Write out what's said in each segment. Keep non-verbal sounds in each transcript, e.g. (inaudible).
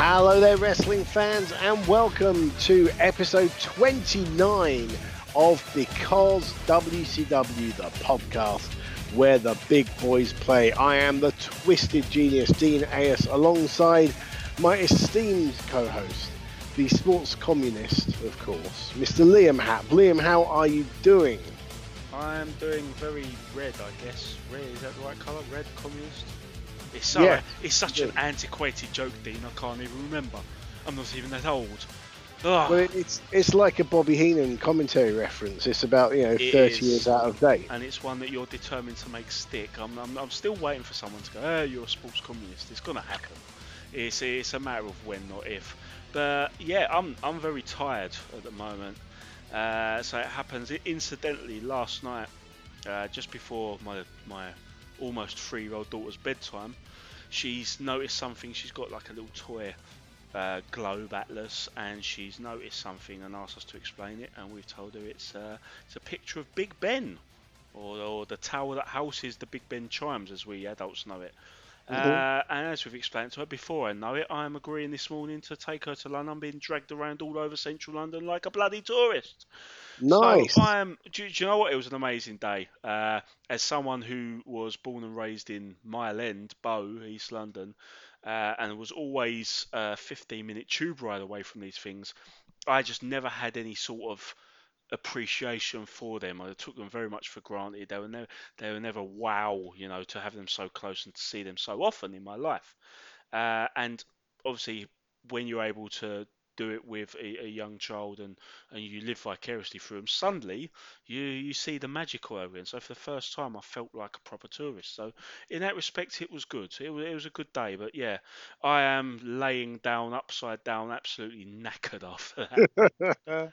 Hello there, wrestling fans, and welcome to episode 29 of Because WCW, the podcast where the big boys play. I am the twisted genius, Dean Ayers, alongside my esteemed co host, the sports communist, of course, Mr. Liam Happ. Liam, how are you doing? I'm doing very red, I guess. Red is that the right colour? Red communist. It's so Yeah. it's such an antiquated joke, Dean. I can't even remember. I'm not even that old. Ugh. Well, it's it's like a Bobby Heenan commentary reference. It's about you know It 30 is. years out of date. and it's one that you're determined to make stick. I'm, I'm, I'm still waiting for someone to go, oh, you're a sports communist. It's gonna happen. It's it's a matter of when, not if. But yeah, I'm I'm very tired at the moment. Uh, so it happens. Incidentally, last night, uh, just before my my almost three-year-old daughter's bedtime, she's noticed something. She's got like a little toy uh, globe atlas, and she's noticed something and asked us to explain it. And we've told her it's uh, it's a picture of Big Ben, or, or the tower that houses the Big Ben chimes, as we adults know it. Uh, and as we've explained to her before, I know it. I am agreeing this morning to take her to London. I'm being dragged around all over central London like a bloody tourist. Nice. So I am. Do, do you know what? It was an amazing day. Uh, as someone who was born and raised in Mile End, Bow, East London, uh, and was always a 15 minute tube ride away from these things, I just never had any sort of appreciation for them. I took them very much for granted. They were never, they were never wow, you know, to have them so close and to see them so often in my life. Uh, and obviously, when you're able to do it with a, a young child and, and you live vicariously through them, suddenly you you see the magic over again. So for the first time, I felt like a proper tourist. So in that respect, it was good. It was, it was a good day. But yeah, I am laying down upside down, absolutely knackered after that.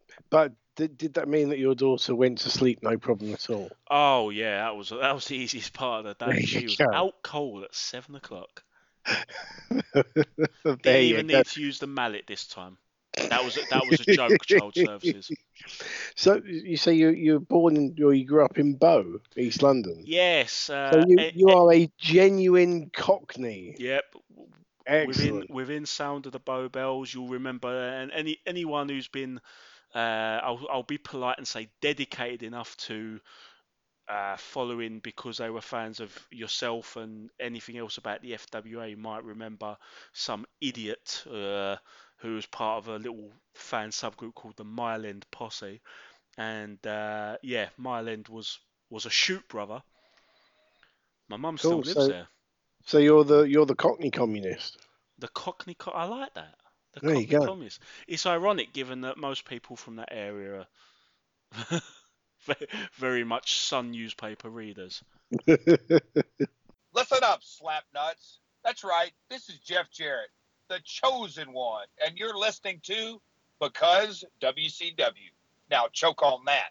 (laughs) but did, did that mean that your daughter went to sleep no problem at all? Oh yeah, that was that was the easiest part of the day. She was out cold at seven o'clock. Didn't even need to use the mallet this time. That was a, that was a joke, (laughs) child services. So you say you you were born in, or you grew up in Bow, East London. Yes. Uh, So you, e- you are a genuine Cockney. Yep. Within within sound of the bow bells, you'll remember, and any anyone who's been, uh, I'll I'll be polite and say dedicated enough to. Uh, following because they were fans of yourself and anything else about the FWA, you might remember some idiot uh, who was part of a little fan subgroup called the Mile End Posse, and uh, yeah, Mile End was was a shoot brother. My mum still lives so- there. So you're the you're the Cockney communist. The Cockney, co- I like that. The There you Cockney go. communist. It's ironic given that most people from that area (laughs) very much Sun newspaper readers. (laughs) Listen up, slap nuts. That's right. This is Jeff Jarrett, the chosen one, and you're listening to Because WCW. Now choke on that.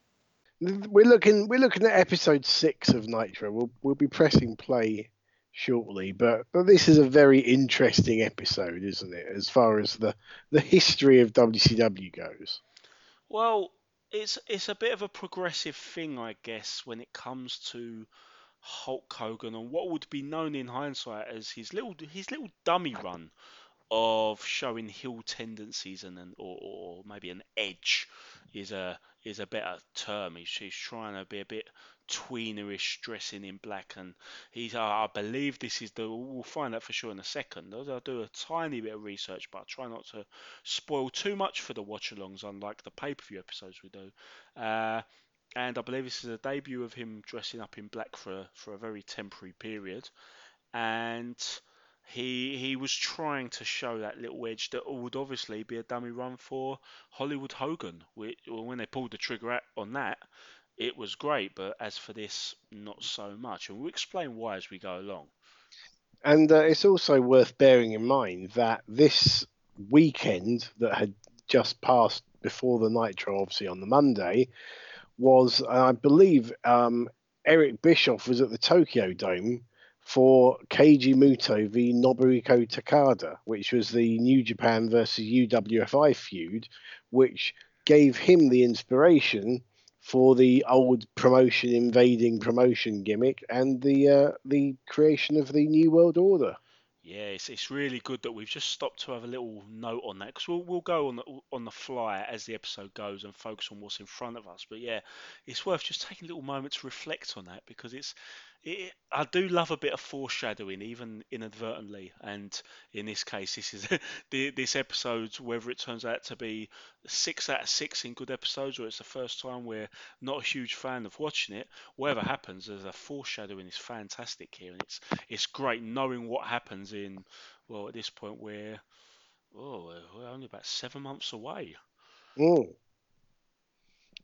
We're looking we're looking at episode six of Nitro. We'll we'll be pressing play shortly, but but this is a very interesting episode, isn't it? As far as the the history of WCW goes. Well, it's it's a bit of a progressive thing, I guess, when it comes to Hulk Hogan and what would be known in hindsight as his little his little dummy run of showing heel tendencies and an, or, or maybe an edge is a is a better term. He's, he's trying to be a bit tweenerish, dressing in black, and he's. I I believe this is the. We'll find out for sure in a second. I'll, do a tiny bit of research, but I'll try not to spoil too much for the watch-alongs, unlike the pay-per-view episodes we do. Uh, and I believe this is a debut of him dressing up in black for for a very temporary period, and he he was trying to show that little edge that would obviously be a dummy run for Hollywood Hogan. Wh- When they pulled the trigger on that, it was great, but as for this, not so much. And we'll explain why as we go along. And uh, it's also worth bearing in mind that this weekend that had just passed before the Nitro, obviously on the Monday, was, I believe, um, Eric Bischoff was at the Tokyo Dome for Keiji Muto v Nobuhiko Takada, which was the New Japan versus UWFI feud, which gave him the inspiration for the old promotion invading promotion gimmick and the uh, the creation of the New World Order. Yeah, it's, it's really good that we've just stopped to have a little note on that because we'll, we'll go on the, on the fly as the episode goes and focus on what's in front of us. But yeah, it's worth just taking a little moment to reflect on that because it's it, I do love a bit of foreshadowing, even inadvertently. And in this case, this is (laughs) this episode, whether it turns out to be six out of six in good episodes, or it's the first time we're not a huge fan of watching it. Whatever happens, there's a foreshadowing is fantastic here, and it's it's great knowing what happens in. Well, at this point, we're oh, we're only about seven months away. Mm.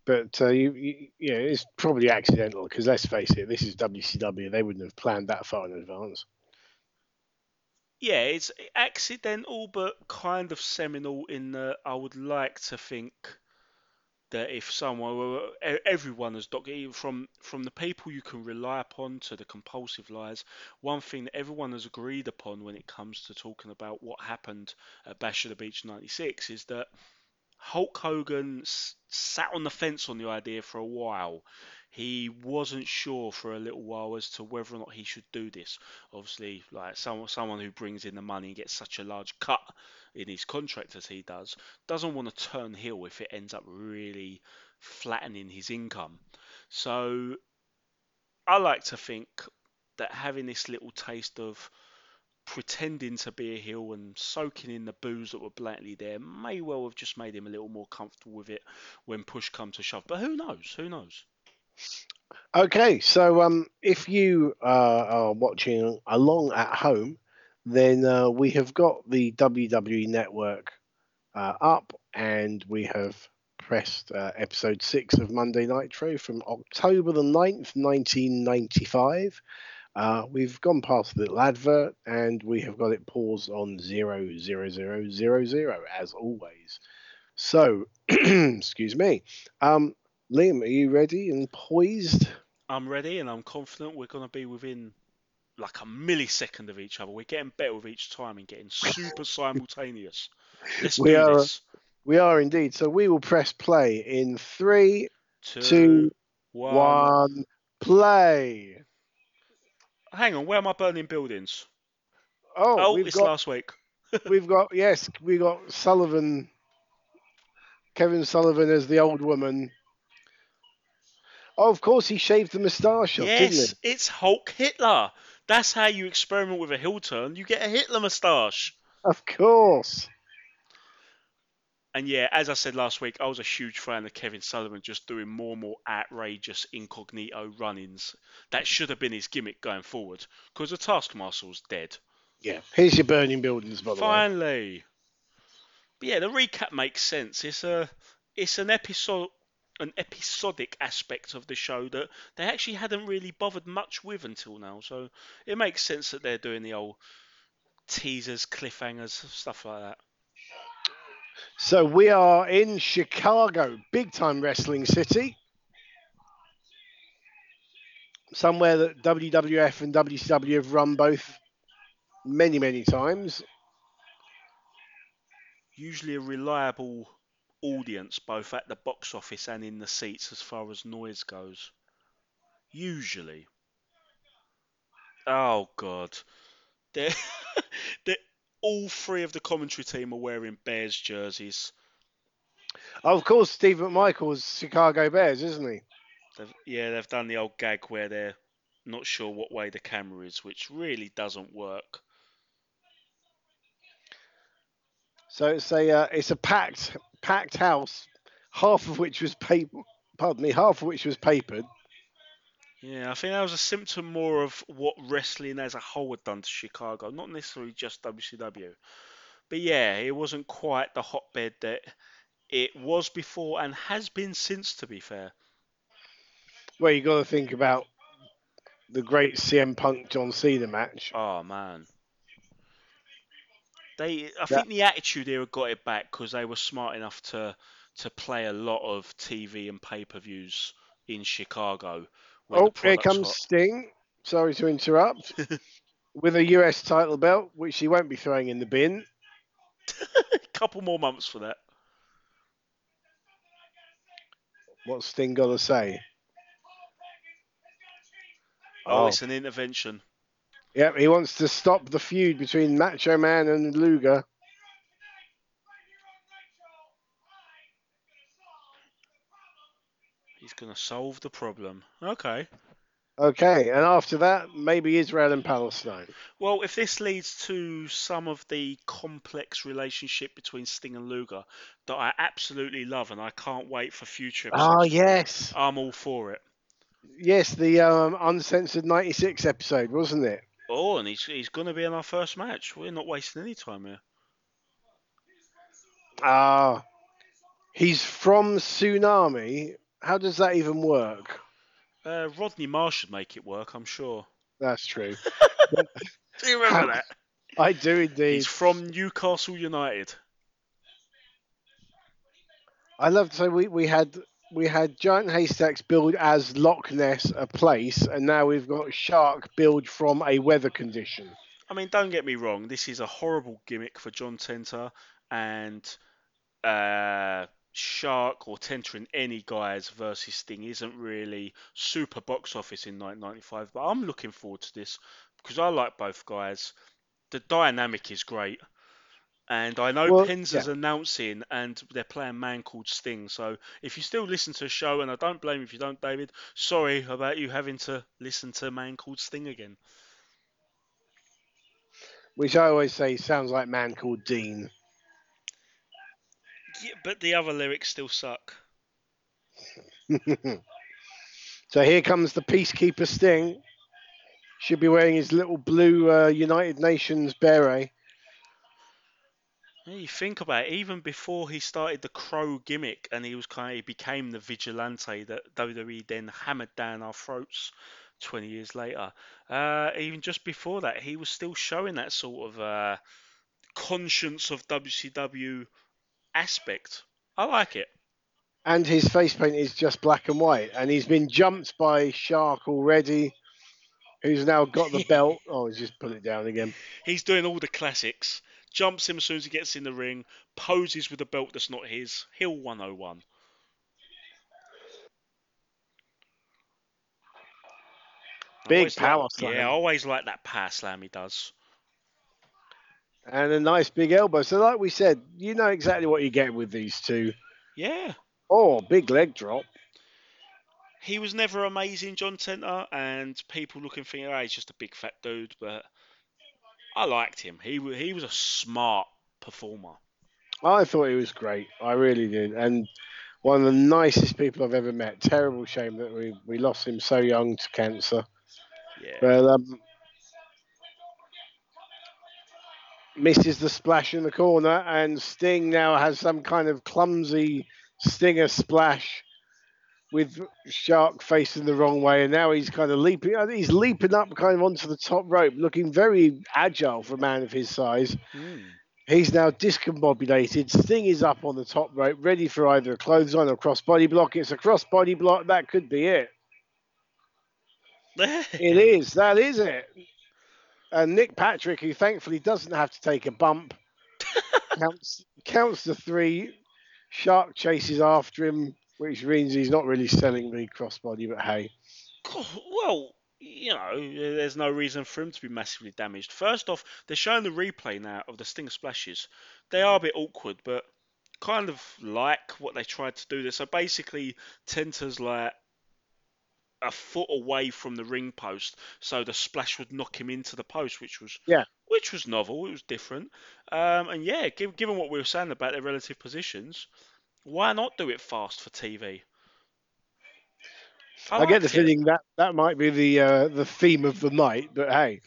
But uh, you, you, it's probably accidental because let's face it, this is WCW. They wouldn't have planned that far in advance. Yeah, it's accidental, but kind of seminal. In that I would like to think that if someone, everyone has documented from from the people you can rely upon to the compulsive liars, one thing that everyone has agreed upon when it comes to talking about what happened at Bash of the Beach '96 is that Hulk Hogan sat on the fence on the idea for a while. He wasn't sure for a little while as to whether or not he should do this. Obviously, like someone someone who brings in the money and gets such a large cut in his contract as he does, doesn't want to turn heel if it ends up really flattening his income. So I like to think that having this little taste of pretending to be a heel and soaking in the boos that were blatantly there may well have just made him a little more comfortable with it when push comes to shove. But who knows? Who knows? Okay, so um, if you uh, are watching along at home, then uh, we have got the WWE Network uh, up, and we have pressed uh, episode six of Monday Nitro from October the 9th, 1995. Uh, we've gone past the little advert and we have got it paused on zero zero zero zero zero as always. So, (clears throat) excuse me. Um, Liam, are you ready and poised? I'm ready and I'm confident we're going to be within like a millisecond of each other. We're getting better with each time and getting super (laughs) simultaneous. Let's we do are, this. We are indeed. So we will press play in three, Two, two, one. one, play. Hang on, where are my burning buildings? Oh, Oh, we've it's got last week. (laughs) we've got yes, we got Sullivan, Kevin Sullivan as the old woman. Oh, of course, he shaved the moustache off, didn't Yes, it's Hulk Hitler. That's how you experiment with a heel turn. You get a Hitler moustache. Of course. And yeah, as I said last week, I was a huge fan of Kevin Sullivan just doing more and more outrageous incognito run-ins. That should have been his gimmick going forward, because the Taskmaster was dead. Yeah. Here's your burning buildings, by the way. Finally. But yeah, the recap makes sense. It's a it's an episode an episodic aspect of the show that they actually hadn't really bothered much with until now. So it makes sense that they're doing the old teasers, cliffhangers, stuff like that. So we are in Chicago, big time wrestling city. Somewhere that WWF and WCW have run both many, many times. Usually a reliable audience both at the box office and in the seats as far as noise goes. Usually. Oh god. (laughs) They're, they're all three of the commentary team are wearing Bears jerseys. Oh, of course, Steve McMichael's Chicago Bears, isn't he? They've, yeah, they've done the old gag where they're not sure what way the camera is, which really doesn't work. So it's a uh, it's a packed packed house, half of which was paper. Pardon me, half of which was papered. Yeah, I think that was a symptom more of what wrestling as a whole had done to Chicago, not necessarily just WCW. But yeah, it wasn't quite the hotbed that it was before and has been since, to be fair. Well, you got to think about the great CM Punk John Cena match. Oh man. They, I Yeah. think the Attitude Era got it back because they were smart enough to to play a lot of TV and pay per views in Chicago. Oh, here comes hot. Sting. Sorry to interrupt. (laughs) With a US title belt, which he won't be throwing in the bin. a (laughs) couple more months for that. What's Sting got to say? Oh, Oh. it's an intervention. Yep, he wants to stop the feud between Macho Man and Luger. He's going to solve the problem. Okay. Okay, and after that, maybe Israel and Palestine. Well, if this leads to some of the complex relationship between Sting and Luger that I absolutely love and I can't wait for future Oh, yes. I'm all for it. Yes, the um, uncensored 96 episode, wasn't it? Oh, and he's, he's going to be in our first match. We're not wasting any time here. Ah, he's from Tsunami. How does that even work? Uh, Rodney Marsh should make it work, I'm sure. That's true. (laughs) Do you remember that? I do indeed. He's from Newcastle United. I love so we, we had we had Giant Haystacks billed as Loch Ness a place, and now we've got Shark billed from a weather condition. I mean, don't get me wrong. This is a horrible gimmick for John Tenta and uh, Shark or Tenta in any guys versus Sting isn't really super box office in 1995. But I'm looking forward to this because I like both guys. The dynamic is great. And I know Well, is announcing and they're playing man called Sting. So if you still listen to the show, and I don't blame you if you don't, David, sorry about you having to listen to man called Sting again. Which I always say sounds like man called Dean. Yeah, but the other lyrics still suck. (laughs) so here comes the Peacekeeper Sting. Should be wearing his little blue uh, United Nations beret. Yeah, You think about it, even before he started the Crow gimmick and he was kind of, he became the vigilante that WWE then hammered down our throats 20 years later. Uh, even just before that, he was still showing that sort of uh, conscience of WCW aspect. I like it. And his face paint is just black and white. And he's been jumped by Shark already, who's now got the (laughs) belt. Oh, he's just put it down again. He's doing all the classics. Jumps him as soon as he gets in the ring, poses with a belt that's not his. Heel 101. Big always like- power slam. Yeah, I always like that power slam he does. And a nice big elbow. So, like we said, you know exactly what you get with these two. Yeah. Oh, big leg drop. He was never amazing, John Tenta, and people looking thinking, oh, he's just a big fat dude, but I liked him. He he was a smart performer. I thought he was great. I really did. And one of the nicest people I've ever met. Terrible shame that we, we lost him so young to cancer. Yeah. But um, misses the splash in the corner, and Sting now has some kind of clumsy stinger splash with Shark facing the wrong way, and now he's kind of leaping. He's leaping up kind of onto the top rope, looking very agile for a man of his size. Hmm. He's now discombobulated. Sting is up on the top rope, ready for either a clothesline or crossbody block. It's a crossbody block. That could be it. (laughs) It is. That is it. And Nick Patrick, who thankfully doesn't have to take a bump, (laughs) counts counts the three. Shark chases after him, which means he's not really selling the crossbody. But hey, Well, you know, there's no reason for him to be massively damaged. First off, they're showing the replay now of the Stinger splashes. They are a bit awkward, but kind of like what they tried to do there. So basically, Tenta's like a foot away from the ring post, so the splash would knock him into the post, which was Yeah. which was novel. It was different, um, and yeah, given, given what we were saying about their relative positions, why not do it fast for TV? I, get the it. feeling that that might be the uh, the theme of the night. But hey,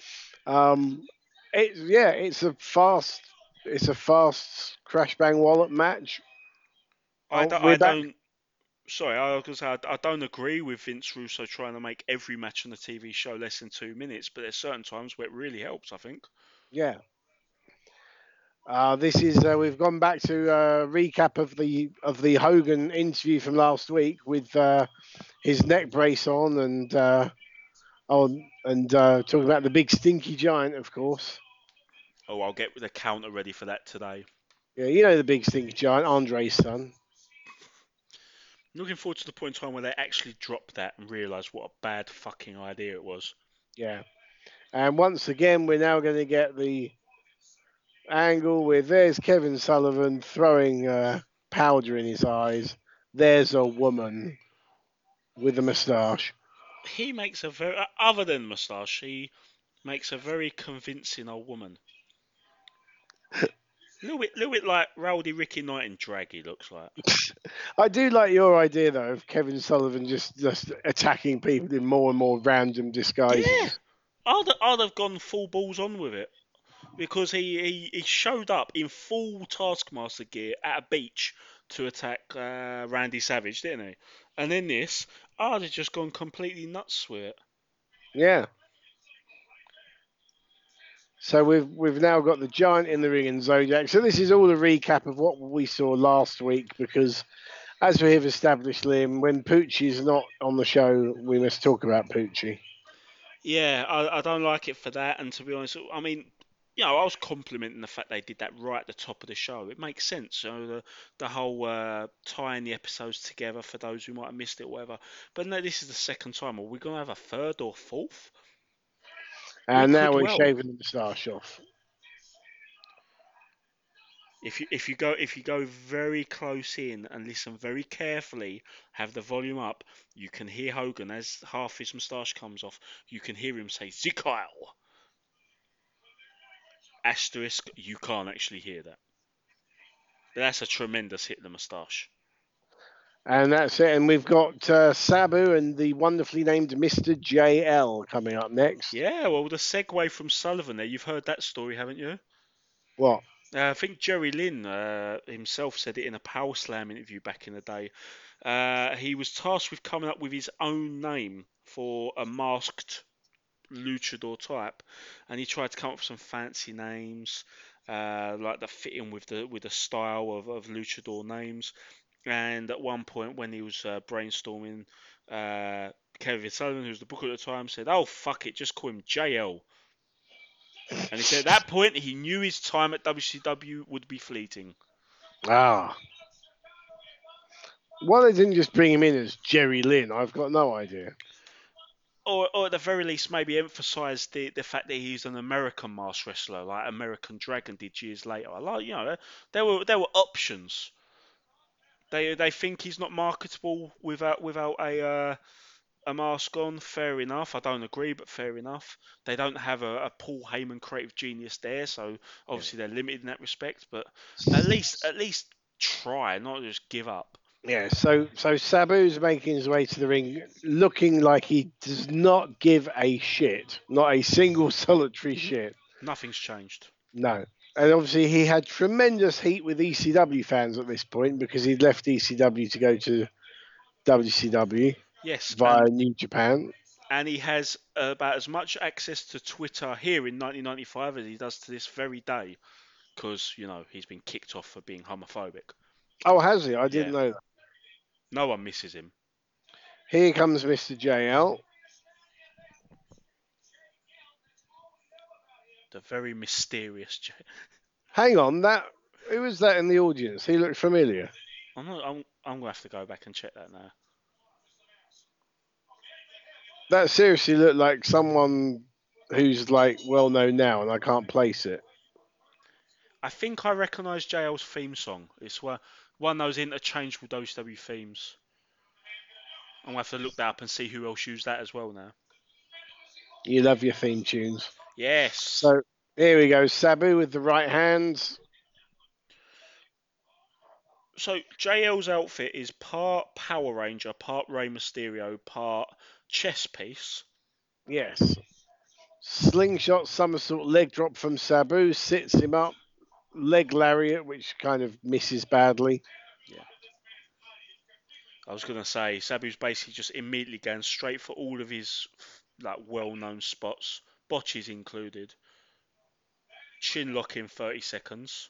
um, it's yeah, it's a fast, it's a fast crash bang wallet match. I Oh, don't. I don't sorry, I was say I, I don't agree with Vince Russo trying to make every match on the TV show less than two minutes, but there's certain times where it really helps. I think. Yeah. Uh, this is uh, we've gone back to a recap of the of the Hogan interview from last week with uh, his neck brace on and uh, on and uh, talking about the big stinky giant, of course. Oh, I'll get the counter ready for that today. Yeah, you know the big stinky giant, Andre's son. Looking forward to the point in time where they actually drop that and realise what a bad fucking idea it was. Yeah. And once again, we're now going to get the angle with there's Kevin Sullivan throwing uh, powder in his eyes. There's a woman with a moustache. He makes a very, other than moustache, he makes a very convincing old woman. (laughs) a little bit, little bit like Rowdy Ricky Knight in drag. He looks like. (laughs) I do like your idea though of Kevin Sullivan just just attacking people in more and more random disguises. Yeah. I'd, I'd have gone full balls on with it because he, he, he showed up in full Taskmaster gear at a beach to attack uh, Randy Savage, didn't he? And in this, I'd have just gone completely nuts with it. Yeah. So we've we've now got the giant in the ring and Zodiac. So this is all a recap of what we saw last week because as we have established, Liam, when Poochie is not on the show, we must talk about Poochie. Yeah, I, I don't like it for that. And to be honest, I mean, you know, I was complimenting the fact they did that right at the top of the show. It makes sense, you know, the the whole uh, tying the episodes together for those who might have missed it, or whatever. But no, this is the second time. Are we gonna have a third or fourth? And now we're well. shaving the moustache off. If you if you go if you go very close in and listen very carefully, have the volume up, you can hear Hogan as half his moustache comes off. You can hear him say "Zikyle." Asterisk, you can't actually hear that. But that's a tremendous hit, the moustache. And that's it. And we've got uh, Sabu and the wonderfully named Mr. JL coming up next. Yeah, well, the segue from Sullivan there, you've heard that story, haven't you? What? Uh, I think Jerry Lynn uh, himself said it in a Power Slam interview back in the day. Uh, he was tasked with coming up with his own name for a masked luchador type, and he tried to come up with some fancy names, uh, like that fit in with the with the style of, of luchador names. And at one point, when he was uh, brainstorming, uh, Kevin Sullivan, who was the booker at the time, said, "Oh fuck it, just call him JL." And he said at that point he knew his time at WCW would be fleeting. Ah. Why they didn't just bring him in as Jerry Lynn, I've got no idea. Or, or at the very least, maybe emphasise the, the fact that he's an American mask wrestler, like American Dragon did years later. Like, you know, there were there were options. They they think he's not marketable without without a uh, a mask on. Fair enough. I don't agree, but fair enough. They don't have a, a Paul Heyman creative genius there, so obviously they're limited in that respect. But (laughs) at least at least try, not just give up. Yeah, so so Sabu's making his way to the ring, looking like he does not give a shit, not a single (laughs) solitary shit. Nothing's changed. No, and obviously he had tremendous heat with ECW fans at this point because he'd left ECW to go to WCW Yes, via and, New Japan. and he has about as much access to Twitter here in 1995 as he does to this very day, because you know he's been kicked off for being homophobic. Oh, has he? I didn't Yeah. know that. No one misses him. Here comes Mr. JL. The very mysterious. J- Hang on, that who was that in the audience? He looked familiar. I'm not, I'm I'm gonna have to go back and check that now. That seriously looked like someone who's like well known now, and I can't place it. I think I recognise JL's theme song. It's one one of those interchangeable WCW themes. I'm gonna have to look that up and see who else used that as well now. You love your theme tunes. Yes. So here we go, Sabu with the right hand. So JL's outfit is part Power Ranger, part Rey Mysterio, part chess piece. Yes. Slingshot somersault leg drop from Sabu sits him up. Leg lariat, which kind of misses badly. Yeah. I was gonna say Sabu's basically just immediately going straight for all of his like well-known spots, botches included. Chin lock in 30 seconds.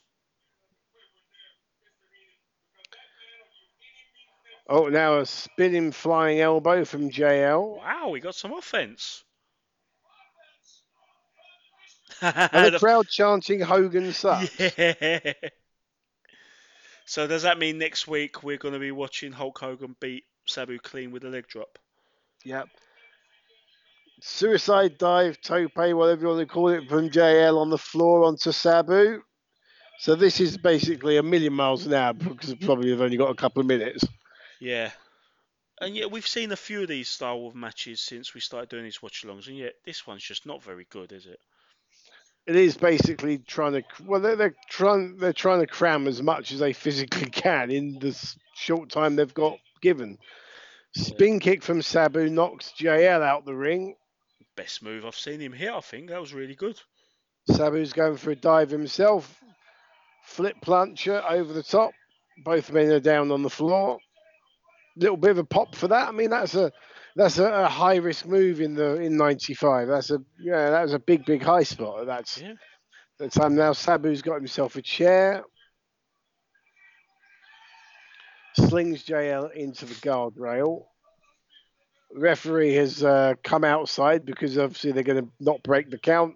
Oh, now a spinning flying elbow from JL. Wow, we got some offense. (laughs) And the crowd chanting Hogan sucks. (laughs) yeah. So does that mean next week we're going to be watching Hulk Hogan beat Sabu clean with a leg drop? Yep. Suicide dive, tope, whatever you want to call it, from JL on the floor onto Sabu. So this is basically a million miles an hour because probably they've only got a couple of minutes. Yeah. And yet we've seen a few of these style of matches since we started doing these watch-alongs, and yet this one's just not very good, is it? It is basically trying to well they're, they're trying they're trying to cram as much as they physically (laughs) can in the short time they've got given. Spin kick from Sabu knocks JL out the ring. Best move I've seen him hit, I think. That was really good. Sabu's going for a dive himself. Flip plancha over the top. Both men are down on the floor. Little bit of a pop for that. I mean, that's a that's a, a high risk move in the in '95. That's a yeah, that was a big big high spot. That's Yeah. the time now. Sabu's got himself a chair. Slings JL into the guardrail. Referee has uh, come outside because obviously they're going to not break the count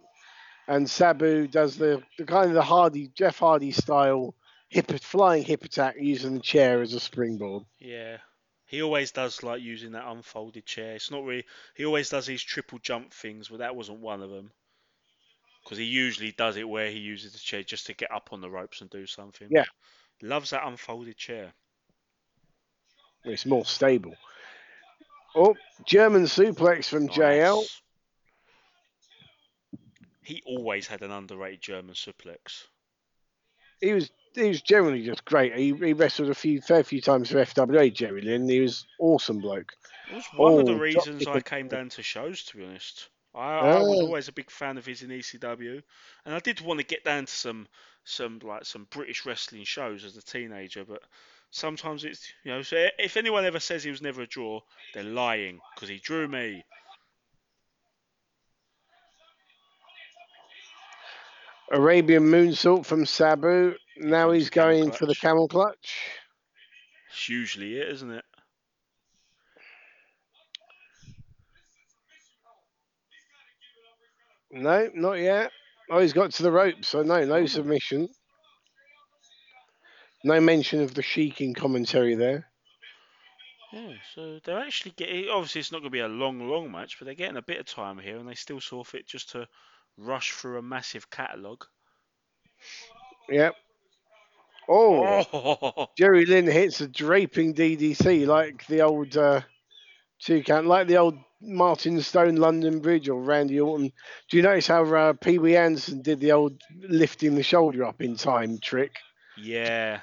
and Sabu does the, the kind of the Hardy Jeff Hardy style hip flying hip attack using the chair as a springboard. Yeah. He always does like using that unfolded chair. It's not really. He always does these triple jump things, but that wasn't one of them. Because he usually does it where he uses the chair just to get up on the ropes and do something. Yeah. Loves that unfolded chair. It's more stable. Oh, German suplex from JL. He always had an underrated German suplex. He was he was generally just great. He, he wrestled a few fair few times for FWA Jerry Lynn. He was awesome bloke. It was one of the Oh, reasons I came down to shows, to be honest. I, I oh. was Oh. always a big fan of his in ECW, and I did want to get down to some some like some British wrestling shows as a teenager, but sometimes it's you know. So if anyone ever says he was never a draw, they're lying because he drew me. Arabian moonsault from Sabu. Now he's going for the camel clutch. It's usually it, isn't it? No, not yet. Oh, he's got to the rope, so no, no submission. No mention of the Sheik in commentary there. Yeah, so they're actually getting. Obviously, it's not going to be a long, long match, but they're getting a bit of time here, and they still saw fit just to rush through a massive catalogue. Yep. Oh, Oh, (laughs) Jerry Lynn hits a draping DDT like the old uh, two count, like the old Martin Stone London Bridge or Randy Orton. Do you notice how uh, Pee Wee Anderson did the old lifting the shoulder up in time trick? yeah.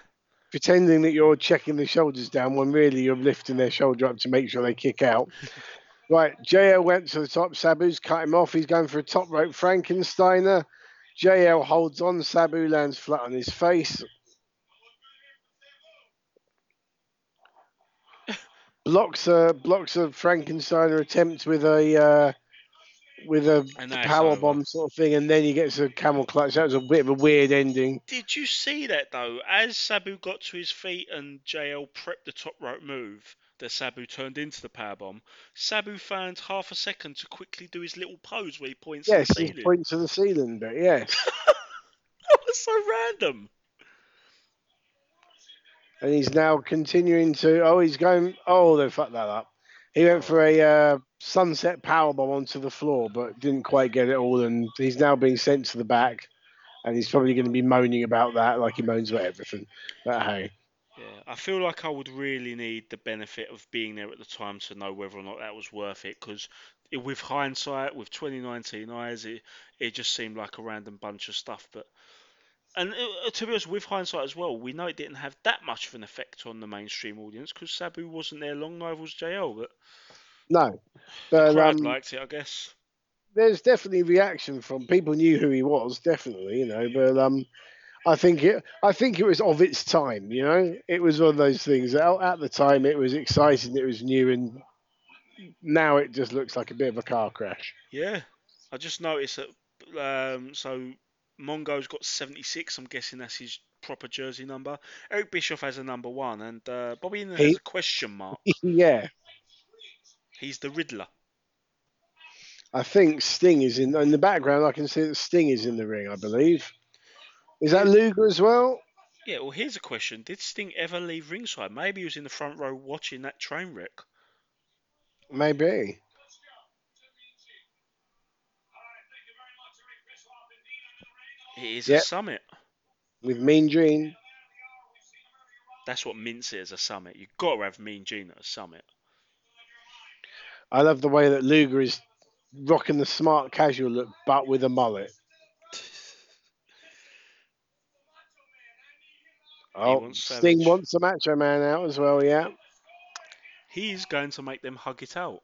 Pretending that you're checking the shoulders down when really you're lifting their shoulder up to make sure they kick out. (laughs) right, JL went to the top. Sabu's cut him off. He's going for a top rope Frankensteiner. JL holds on. Sabu lands flat on his face. (laughs) blocks a blocks a Frankensteiner attempt with a uh, with a power bomb sort of thing, and then he gets a camel clutch. That was a bit of a weird ending. Did you see that though? As Sabu got to his feet and JL prepped the top rope move that Sabu turned into the power bomb, Sabu found half a second to quickly do his little pose where he points Yes, to the ceiling. he points to the ceiling, but yes. (laughs) That was so random. and he's now continuing to. Oh, he's going. Oh, they fucked that up. He went for a uh, sunset powerbomb onto the floor, but didn't quite get it all, and he's now being sent to the back. And he's probably going to be moaning about that, like he moans about everything. But hey, Yeah, I feel like I would really need the benefit of being there at the time to know whether or not that was worth it. Because with hindsight, with 2019 eyes, it it just seemed like a random bunch of stuff. But and uh, to be honest, with hindsight as well, we know it didn't have that much of an effect on the mainstream audience because Sabu wasn't there long, neither was JL. But no. the crowd um, liked it, I guess. there's definitely reaction from people knew who he was, definitely, you know. But um, I think it. I think it was of its time. You know, it was one of those things. At, at the time, it was exciting. It was new, and now it just looks like a bit of a car crash. Yeah, I just noticed that. Um, so Mongo's got 76. I'm guessing that's his proper jersey number. Eric Bischoff has a number one, and uh, Bobby Heenan He- has a question mark. (laughs) yeah, He's the Riddler. I think Sting is in in the background. I can see that Sting is in the ring. I believe. Is that Luger as well? Yeah, well, here's a question: Did Sting ever leave ringside? Maybe he was in the front row watching that train wreck. Maybe. It is Yep. a summit. With Mean Gene. That's what mints it as a summit. You've got to have Mean Gene at a summit. I love the way that Luger is rocking the smart casual look, but with a mullet. Oh, wants Sting Savage. wants the Macho Man out as well, yeah. He's going to make them hug it out.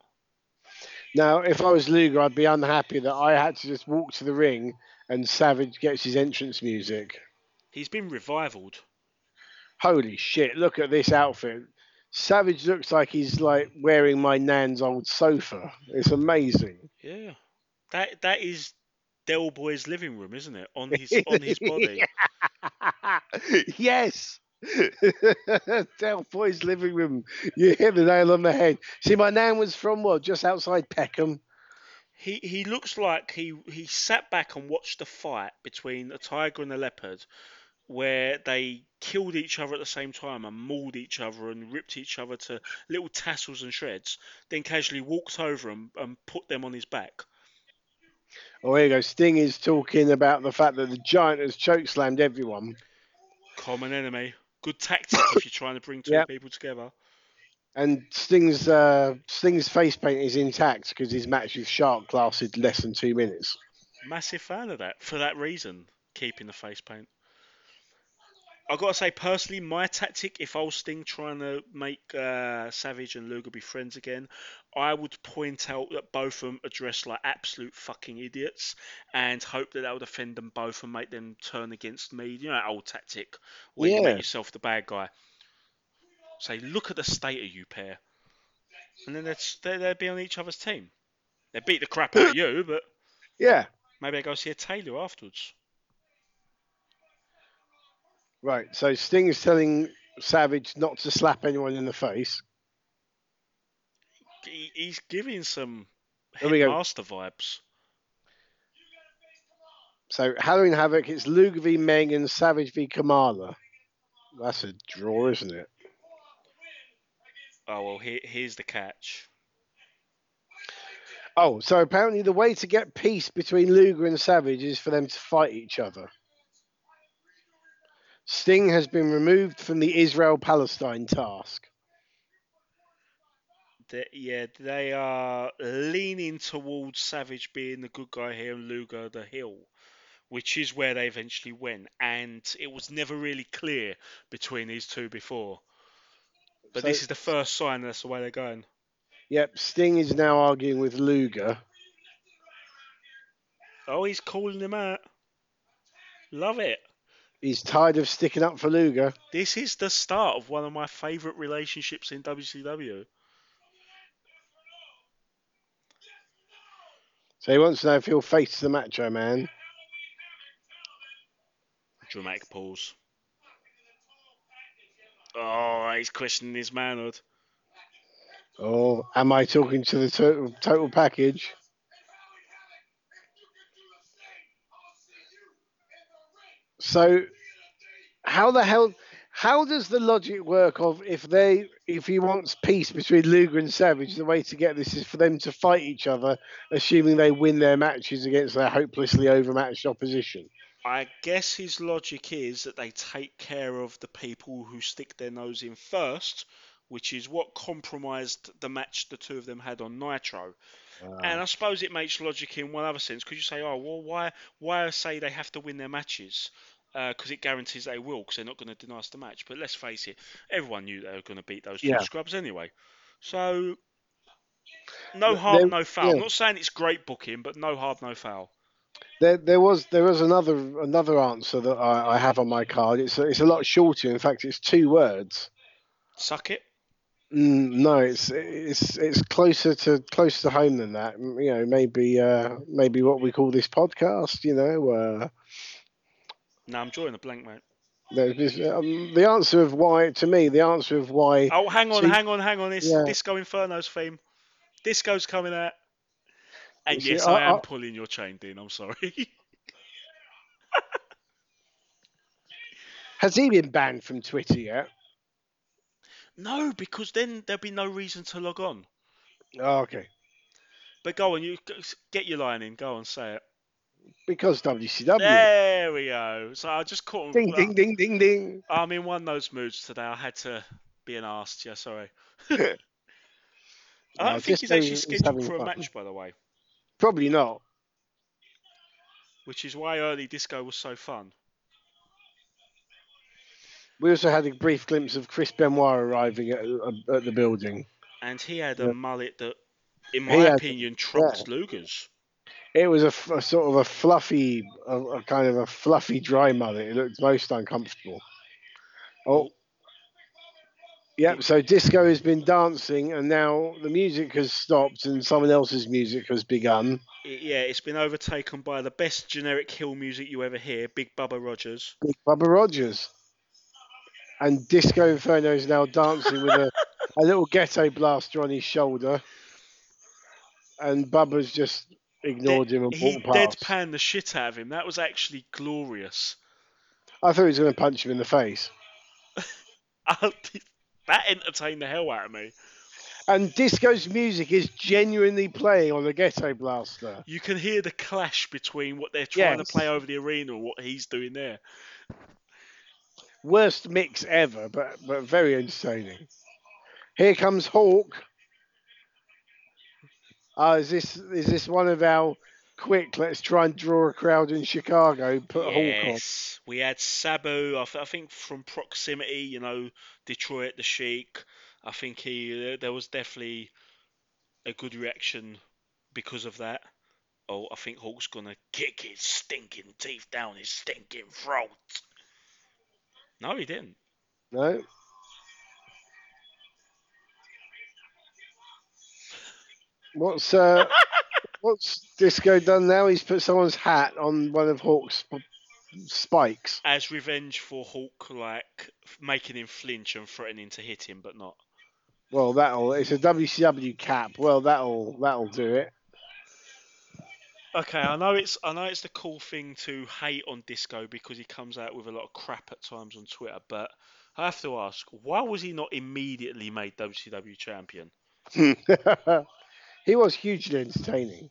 Now, if I was Luger, I'd be unhappy that I had to just walk to the ring and Savage gets his entrance music. He's been revivaled. Holy shit, look at this outfit. Savage looks like he's like wearing my nan's old sofa. It's amazing. Yeah, that that is Del Boy's living room, isn't it? On his (laughs) on his body. (laughs) yes. (laughs) Del Boy's living room. You hit the nail on the head. See, my nan was from what? Just outside Peckham. He he looks like he he sat back and watched the fight between a tiger and a leopard, where they killed each other at the same time and mauled each other and ripped each other to little tassels and shreds. Then casually walked over and, and put them on his back. Oh, here you go. Sting is talking about the fact that the giant has chokeslammed everyone. Common enemy. Good tactic if you're trying to bring two Yep. people together. And Sting's uh, Sting's face paint is intact because his match with Shark lasted less than two minutes. Massive fan of that for that reason, keeping the face paint. I gotta say, personally, my tactic, if I was Sting trying to make uh, Savage and Luger be friends again, I would point out that both of them are dressed like absolute fucking idiots and hope that that would offend them both and make them turn against me. You know, that old tactic where you Yeah. make yourself the bad guy. Say, look at the state of you pair. And then they'd, they- they'd be on each other's team. They'd beat the crap out of you, (laughs) but Yeah, maybe I go see a tailor afterwards. right. So Sting is telling Savage not to slap anyone in the face. he, he's giving some There we go. headmaster vibes. So Halloween Havoc, it's Luger v Meng and Savage v Kamala. That's a draw, isn't it? Oh well, here, here's the catch. Oh, so apparently the way to get peace between Luger and Savage is for them to fight each other. Sting has been removed from the Israel Palestine task. They, yeah, they are leaning towards Savage being the good guy here and Luger the heel, which is where they eventually went. And it was never really clear between these two before. But So- this is the first sign that's the way they're going. Yep, Sting is now arguing with Luger. Oh, he's calling him out. Love it. He's tired of sticking up for Luger. This is the start of one of my favourite relationships in WCW. So he wants to know if he'll face the Macho Man. Dramatic pause. Oh, he's questioning his manhood. Or am I talking to the total, total package? So, how the hell? How does the logic work of if they if he wants peace between Luger and Savage, the way to get this is for them to fight each other, assuming they win their matches against their hopelessly overmatched opposition. I guess his logic is that they take care of the people who stick their nose in first, which is what compromised the match the two of them had on Nitro. Ah. And I suppose it makes logic in one other sense. Could you say, oh, well, why why say they have to win their matches? Uh, because it guarantees they will, because they're not going to deny us the match. But let's face it, everyone knew they were going to beat those two Yeah. scrubs anyway. So, no harm, no foul. yeah. I'm not saying it's great booking, but no harm, no foul. There, there was there was another another answer that I, I have on my card. It's a, it's a lot shorter. In fact, it's two words. Suck it. Mm, no, it's it's it's closer to closer to home than that. You know, maybe uh, maybe what we call this podcast. You know, uh, No, I'm drawing a blank, mate. this, um, the answer of why to me the answer of why Oh, hang on, hang on, hang on. It's Yeah. Disco Inferno's theme. Disco's coming out. And See, yes, I- I am I- pulling your chain, Dean. I'm sorry. (laughs) has he been banned from Twitter yet? no, because then there'll be no reason to log on. Oh, okay, But go on, you get your line in. Go on, say it. because WCW. There we go. So I just caught. Him. Ding ding ding ding ding. I'm in one of those moods today. I had to be an arse. Yeah, sorry. (laughs) (laughs) I don't think he's actually scheduled for a match, by the way. Probably not. Which is why early disco was so fun. We also had a brief glimpse of Chris Benoit arriving at, at the building. And he had a Yeah. mullet that, in He my had- opinion, trumped Luger's. It was a sort of a fluffy, a, a kind of a fluffy dry mullet. It looked most uncomfortable. Oh, yep. So disco has been dancing, and now the music has stopped, and someone else's music has begun. Yeah, it's been overtaken by the best generic heel music you ever hear, Big Bubba Rogers. Big Bubba Rogers, and Disco Inferno is now dancing with a, (laughs) a little ghetto blaster on his shoulder, and Bubba's just ignored him and walked past. deadpanned the shit out of him. That was actually glorious. I thought he was going to punch him in the face. (laughs) that entertained the hell out of me. And Disco's music is genuinely playing on the Ghetto Blaster. You can hear the clash between what they're trying Yes. to play over the arena and what he's doing there. Worst mix ever, but but very entertaining. Here comes Hawk. Uh, is this is this one of our quick? Let's try and draw a crowd in Chicago. Put Hawk on. yes, we had Sabu. I, th- I think from proximity, you know, Detroit, the Sheik. I think he there was definitely a good reaction because of that. Oh, I think Hawk's gonna kick his stinking teeth down his stinking throat. No, he didn't. No. What's uh, (laughs) what's Disco done now? He's put someone's hat on one of Hawk's spikes. As revenge for Hawk, like making him flinch and threatening to hit him, but not. Well, that'll. It's a WCW cap. Well, that'll that'll do it. Okay, I know it's I know it's the cool thing to hate on Disco because he comes out with a lot of crap at times on Twitter, but I have to ask, why was he not immediately made WCW champion? (laughs) he was hugely entertaining.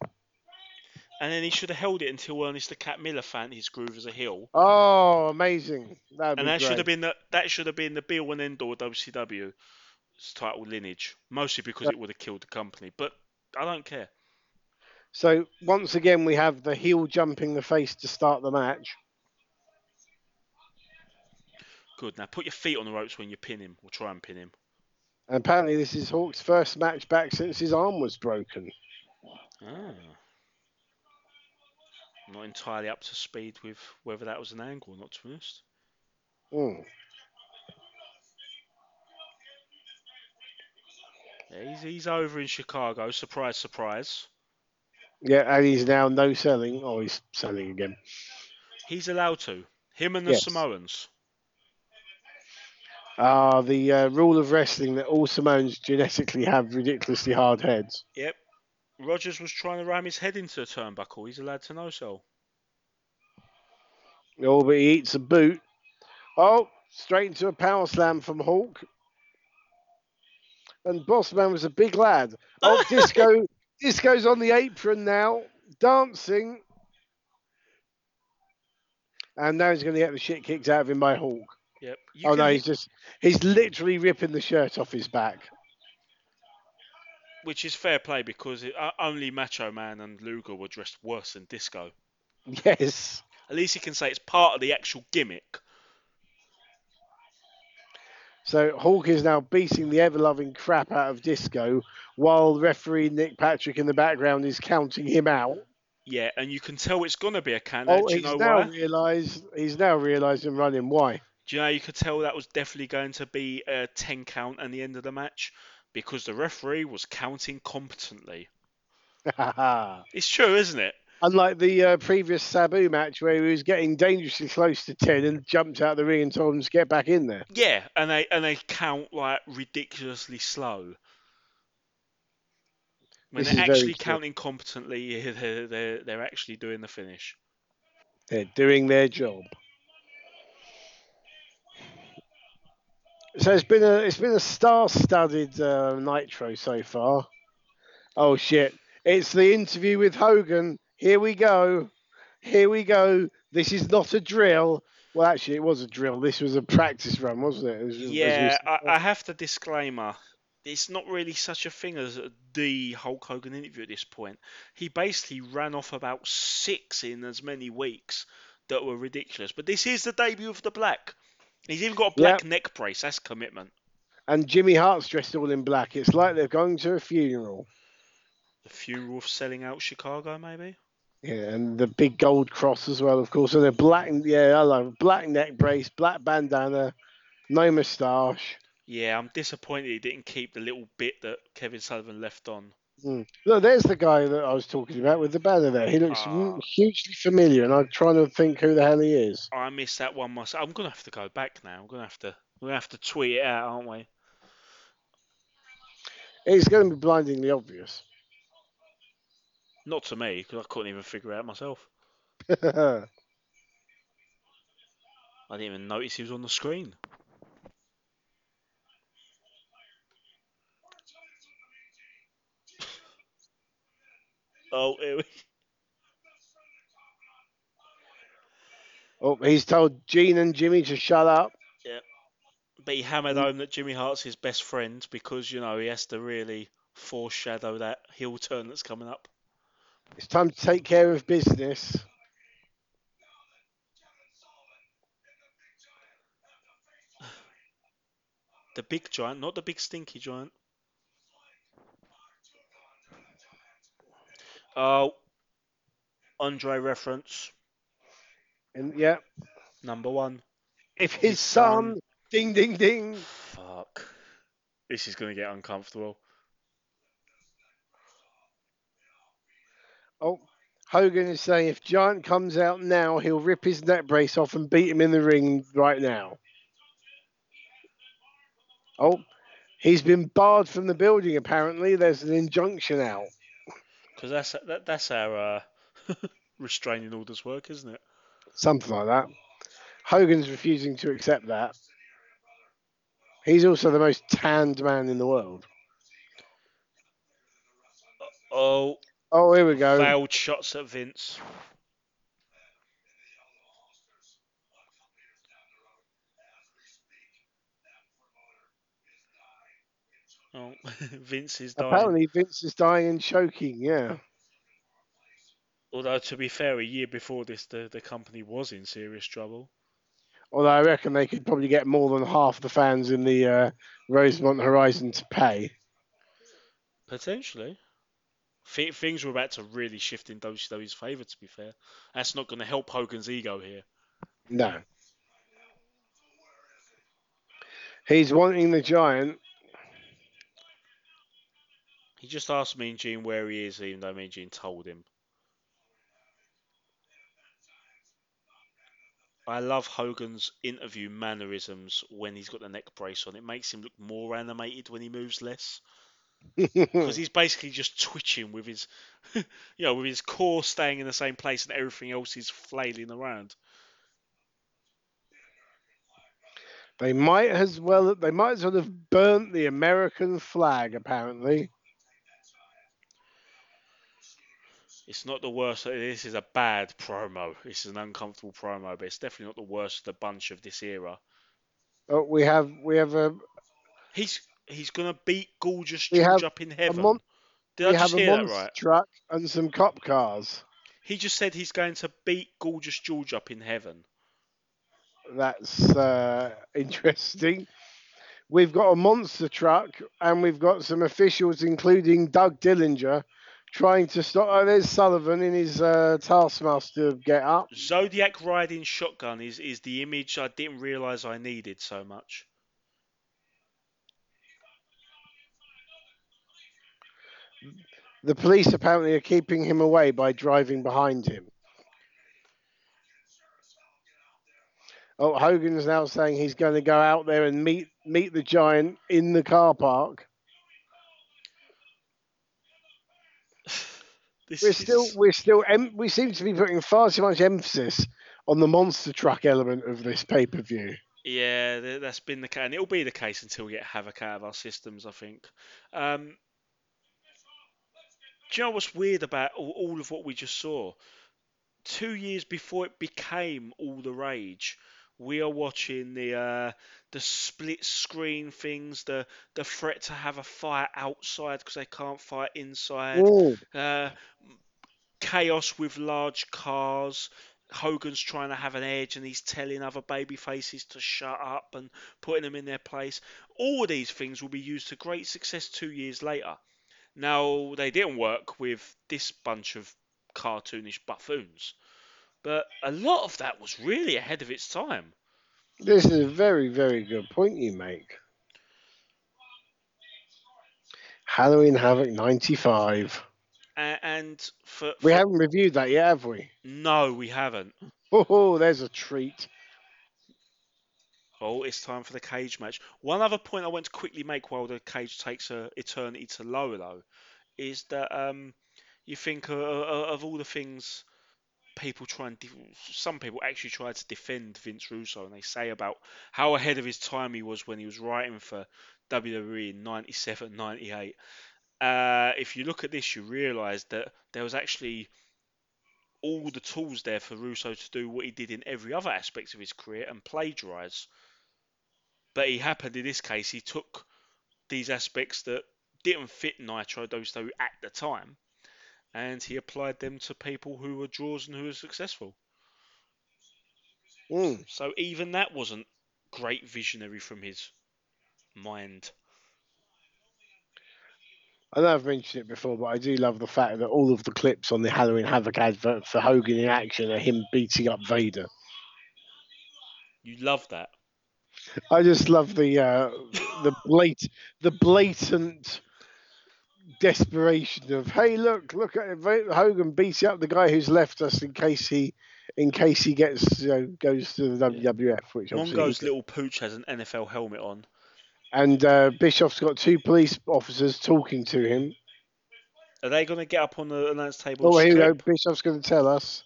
And then he should have held it until Ernest the Cat Miller found his groove as a heel. Oh, amazing! That'd And that great. should have been the that should have been the be all and end all of WCW's title lineage. Mostly because Yeah. it would have killed the company. But I don't care. So once again, we have the heel jumping the face to start the match. Good. Now put your feet on the ropes when you pin him, or try and pin him. And apparently, this is Hawk's first match back since his arm was broken. Ah. I'm not entirely up to speed with whether that was an angle or not, to be honest. Hmm. Yeah, he's, he's over in Chicago. Surprise, surprise. Yeah, and he's now no selling. Oh, he's selling again. He's allowed to. Him and the Yes. Samoans. Ah, the uh, rule of wrestling that all Samoans genetically have ridiculously hard heads. Yep. Rogers was trying to ram his head into a turnbuckle. He's allowed to no sell. Oh, but he eats a boot. Oh, straight into a power slam from Hawk. And Bossman was a big lad. Oh, (laughs) Disco, Disco's on the apron now, dancing. And now he's going to get the shit kicked out of him by Hawk. Yep. You oh can no, he's just he's literally ripping the shirt off his back. Which is fair play because it, uh, only Macho Man and Luger were dressed worse than Disco. Yes. At least he can say it's part of the actual gimmick. So Hawk is now beating the ever-loving crap out of Disco, while referee Nick Patrick in the background is counting him out. Yeah, and you can tell it's gonna be a counter. Oh, he's know now realised. He's now realised and running. Why? Do you know you could tell that was definitely going to be a 10 count at the end of the match because the referee was counting competently. (laughs) It's true, isn't it? Unlike the uh, previous Sabu match where he was getting dangerously close to 10 and jumped out of the ring and told him to get back in there. Yeah, and they and they count like ridiculously slow. When This they're actually counting competently, (laughs) they're, they're, they're actually doing the finish. They're doing their job. So it's been a it's been a star-studded uh, Nitro so far. Oh shit! It's the interview with Hogan. Here we go. Here we go. This is not a drill. Well, actually, it was a drill. This was a practice run, wasn't it? It was- Yeah, said. I, I have to disclaimer. It's not really such a thing as the Hulk Hogan interview at this point. He basically ran off about six in as many weeks that were ridiculous. But this is the debut of the Black. He's even got a black neck brace. That's commitment. And Jimmy Hart's dressed all in black. It's like they're going to a funeral. The funeral of selling out Chicago, maybe. Yeah, and the big gold cross as well, of course. And a black, yeah, I love black neck brace, black bandana, no moustache. Yeah, I'm disappointed he didn't keep the little bit that Kevin Sullivan left on. Mm. Look, there's the guy that I was talking about with the banner there. He looks Ah. hugely familiar, and I'm trying to think who the hell he is. I missed that one myself. I'm gonna have to go back now. I'm gonna have to. We're gonna have to tweet it out, aren't we? It's going to be blindingly obvious. Not to me, because I couldn't even figure it out myself. (laughs) I didn't even notice he was on the screen. Oh, here we... (laughs) oh, he's told Gene and Jimmy to shut up. Yeah, but he hammered mm. home that Jimmy Hart's his best friend because you know he has to really foreshadow that heel turn that's coming up. It's time to take care of business. (sighs) The big giant, not the big stinky giant. Uh, oh, Andre reference And yeah, number one. if his, His son, son- ding ding ding. Fuck. This is going to get uncomfortable. Oh, Hogan is saying if Giant comes out now, he'll rip his neck brace off and beat him in the ring right now. Oh, he's been barred from the building. Apparently, there's an injunction out. Because that's that, that's how uh, (laughs) restraining orders work, isn't it? Something like that. Hogan's refusing to accept that. He's also the most tanned man in the world. Oh, Oh, here we go. failed shots at Vince. Oh, (laughs) Vince is dying. Apparently, Vince is dying and choking. Yeah. Although to be fair, a year before this, the, the company was in serious trouble. Although I reckon they could probably get more than half the fans in the uh, Rosemont Horizon to pay. Potentially. Th- things were about to really shift in WCW's favour, to be fair. That's not going to help Hogan's ego here. No. He's wanting the giant. He just asked Mean Gene where he is, even though Mean Gene told him. I love Hogan's interview mannerisms when he's got the neck brace on. It makes him look more animated when he moves less. (laughs) Because he's basically just twitching with his, (laughs) you know, with his core staying in the same place and everything else is flailing around. they might as well. They might as well have burnt the American flag. Apparently. It's not the worst. This is a bad promo. This is an uncomfortable promo, but it's definitely not the worst of the bunch of this era. Oh, we have we have a He's he's gonna beat Gorgeous George have up in heaven. mon- Did we I have just a hear that monster right? truck and some cop cars. He just said he's going to beat Gorgeous George up in heaven. That's uh, interesting. We've got a monster truck and we've got some officials, including Doug Dillinger, trying to stop. Oh, there's Sullivan in his uh, Taskmaster get up. Zodiac riding shotgun is, is the image I didn't realise I needed so much. The police apparently are keeping him away by driving behind him. Oh, Hogan's now saying he's going to go out there and meet meet the giant in the car park. This We're is- still we're still em- we seem to be putting far too much emphasis on the monster truck element of this pay per view. Yeah, that's been the case, and it'll be the case until we get Havoc out of our systems, I think. Um, do you know what's weird about all, all of what we just saw? Two years before it became all the rage, we are watching the uh, the split screen things, the the threat to have a fight outside because they can't fight inside uh, chaos with large cars. Hogan's trying to have an edge and he's telling other baby faces to shut up and putting them in their place. All of these things will be used to great success two years later. Now, they didn't work with this bunch of cartoonish buffoons, but a lot of that was really ahead of its time. This is a very very good point you make. Halloween Havoc '95. A- And for, We haven't reviewed that yet, have we? no, we haven't. Oh, there's a treat. Oh, it's time for the cage match. One other point I want to quickly make while the cage takes a eternity to lower, though, is that um, you think uh, of all the things people try and de- some people actually try to defend Vince Russo, and they say about how ahead of his time he was when he was writing for WWE in 97, 98. Uh, if you look at this, you realise that there was actually all the tools there for Russo to do what he did in every other aspect of his career and plagiarise. But he happened in this case, he took these aspects that didn't fit Nitro WCW at the time, and he applied them to people who were draws and who were successful. Mm. So even that wasn't great visionary from his mind. I know I've mentioned it before, but I do love the fact that all of the clips on the Halloween Havoc advert for Hogan in action are him beating up Vader. You love that. I just love the uh, the (coughs) blat the blatant desperation of hey look look at it, Hogan beats up the guy who's left us in case he in case he gets you know goes to the WWF which Mongo's little pooch has an NFL helmet on. and uh, Bischoff's got two police officers talking to him. Are they going to get up on the announce table? Oh, here we go. Bischoff's going to tell us.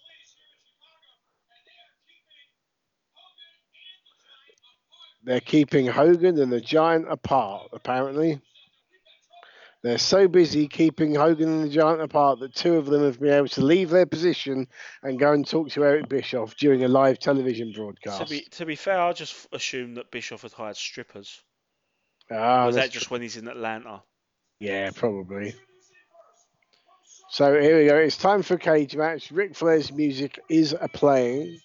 They're keeping Hogan and the Giant apart, apparently. They're so busy keeping Hogan and the Giant apart that two of them have been able to leave their position and go and talk to Eric Bischoff during a live television broadcast. To be to be fair, I just assumed that Bischoff had hired strippers. ah, was that just when he's in Atlanta? Yeah, probably. So here we go. It's time for a cage match. Ric Flair's music is a playing.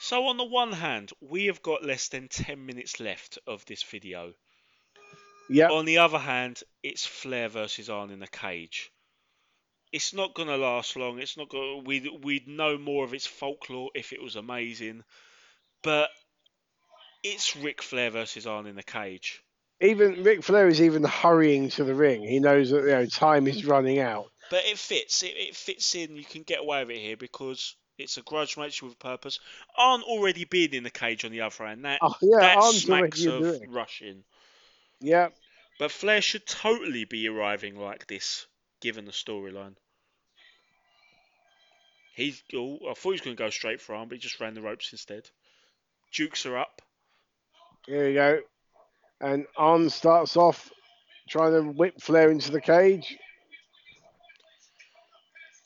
So on the one hand, we have got less than ten minutes left of this video. Yep. On the other hand, it's Flair versus Arn in a cage. It's not gonna last long. It's not gonna. We'd we'd know more of its folklore if it was amazing, but it's Ric Flair versus Arn in a cage. even Ric Flair is even hurrying to the ring. He knows that you know time is running out. But it fits. It, it fits in. You can get away with it here because it's a grudge match with a purpose. Arn already being in the cage on the other hand. That Oh yeah, that Arn's smacks of doing. rushing. Yeah, But Flair should totally be arriving like this, given the storyline. He's. Oh, I thought he was going to go straight for Arn, but he just ran the ropes instead. Jukes are up. here we go. And Arn starts off trying to whip Flair into the cage.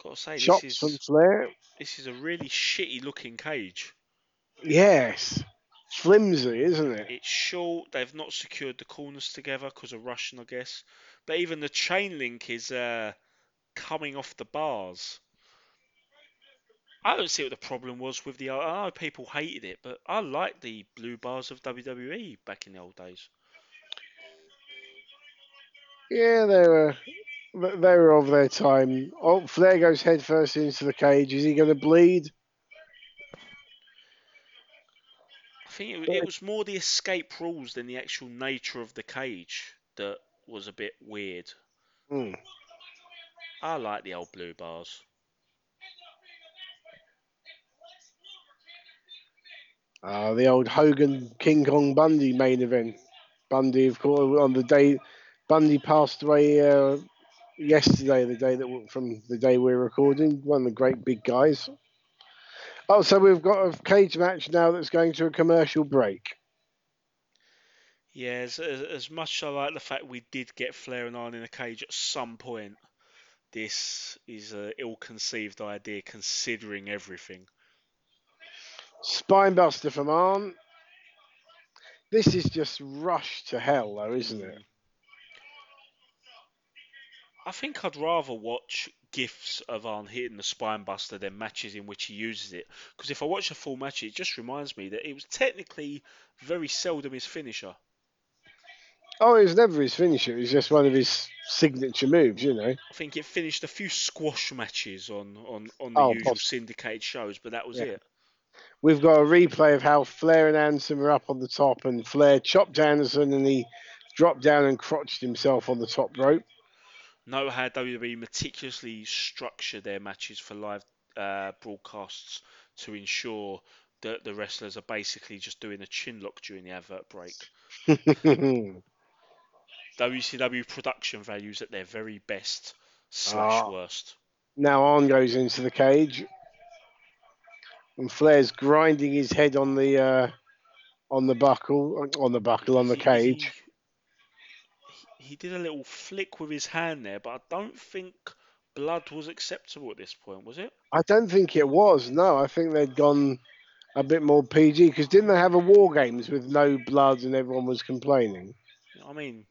Got to say, this from is Flair. this is a really shitty looking cage. Yes, flimsy, isn't it? It's short. They've not secured the corners together because of Russian, I guess. But even the chain link is uh, coming off the bars. I don't see what the problem was with the. I know people hated it, but I liked the blue bars of WWE back in the old days. Yeah, they were They were of their time. Oh, Flair goes headfirst into the cage. Is he going to bleed? Think it, it was more the escape rules than the actual nature of the cage that was a bit weird. Hmm. I like the old blue bars. Uh, the old Hogan King Kong Bundy main event. Bundy, of course, on the day Bundy passed away uh, yesterday, the day that from the day we're recording. One of the great big guys. Oh, so we've got a cage match now that's going to a commercial break. Yeah, as, as, as much as I like the fact we did get Flair and Arn in a cage at some point, this is an ill-conceived idea considering everything. Spinebuster from Arn. This is just rushed to hell, though, isn't it? I think I'd rather watch gifs of Arn hitting the spine buster than matches in which he uses it. Because if I watch a full match, it just reminds me that it was technically very seldom his finisher. Oh, it was never his finisher. It was just one of his signature moves, you know. I think it finished a few squash matches on, on, on the Oh, usual poss- syndicated shows, but that was Yeah. it. We've got a replay of how Flair and Anderson were up on the top, and Flair chopped Anderson, and he dropped down and crotched himself on the top rope. Know how WWE meticulously structure their matches for live uh, broadcasts to ensure that the wrestlers are basically just doing a chin lock during the advert break. (laughs) WCW production values at their very best slash Ah. worst. now Arn goes into the cage, and Flair's grinding his head on the uh, on the buckle, on the buckle, on the cage. He, did a little flick with his hand there, but I don't think blood was acceptable at this point, was it? I don't think it was. No, I think they'd gone a bit more PG because didn't they have a War Games with no blood and everyone was complaining? I mean,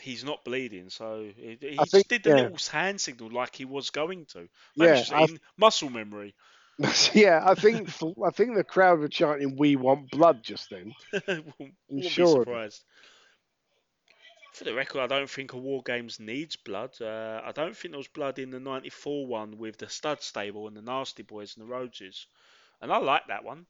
he's not bleeding, so he, he just think- did the yeah. little hand signal like he was going to. Maybe Yeah, in muscle memory. (laughs) yeah, I think I think the crowd were chanting "We want blood" just then. (laughs) wouldn't sure. be surprised. For the record, I don't think a War Games needs blood. Uh, I don't think there was blood in the '94 one with the Stud Stable and the Nasty Boys and the Rhodeses, and I like that one.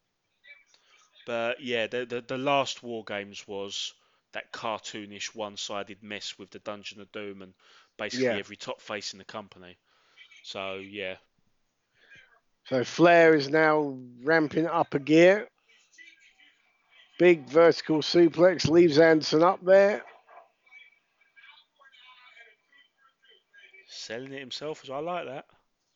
But yeah, the the, the last War Games was that cartoonish one-sided mess with the Dungeon of Doom and basically Yeah. every top face in the company. So yeah, So Flair is now ramping up a gear. Big vertical suplex leaves Anderson up there. Selling it himself, as I like that.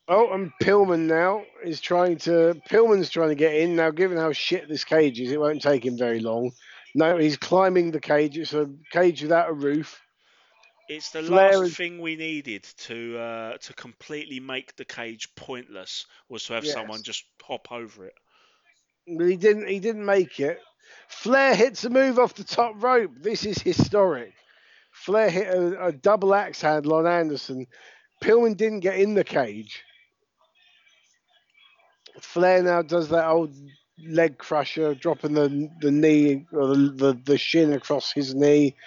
Oh, and Pillman now is trying to. Pillman's trying to get in now. Given how shit this cage is, it won't take him very long. No, he's climbing the cage. It's a cage without a roof. It's the Flair last is- thing we needed to uh, to completely make the cage pointless was to have someone just hop over it. But he didn't. He didn't make it. Flair hits a move off the top rope. This is historic. Flair hit a, a double axe handle on Anderson. Pillman didn't get in the cage. Flair now does that old leg crusher, dropping the the knee or the, the, the shin across his knee.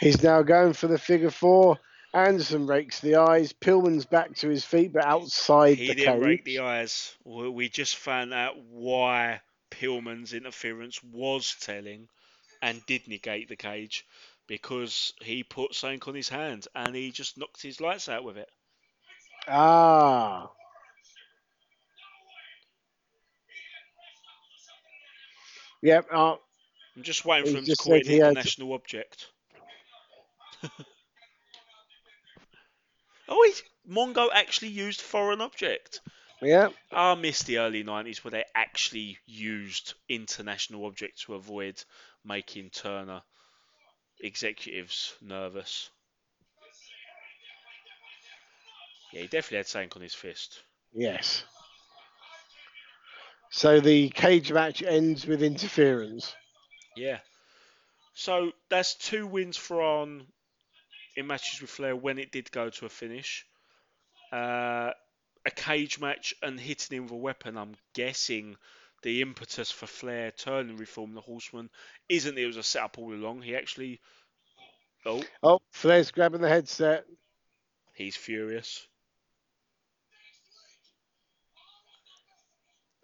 He's now going for the figure four. Anderson rakes the eyes. Pillman's back to his feet, but outside He the cage. He didn't rake the eyes. We we just found out why Pillman's interference was telling and did negate the cage because he put something on his hand and he just knocked his lights out with it. Ah. Yep. Uh, I'm just waiting for him to call it an he had- international object. (laughs) oh, wait, Mongo actually used foreign object. yeah. I miss the early 90s where they actually used international objects to avoid making Turner executives nervous. Yeah, he definitely had something Arn his fist. Yes. So the cage match ends with interference. Yeah. So that's two wins for on in matches with Flair when it did go to a finish. Uh, a cage match and hitting him with a weapon. I'm guessing the impetus for Flair turning reform the Horseman isn't that it was a setup all along. He actually. Oh, Oh, Flair's grabbing the headset. He's furious.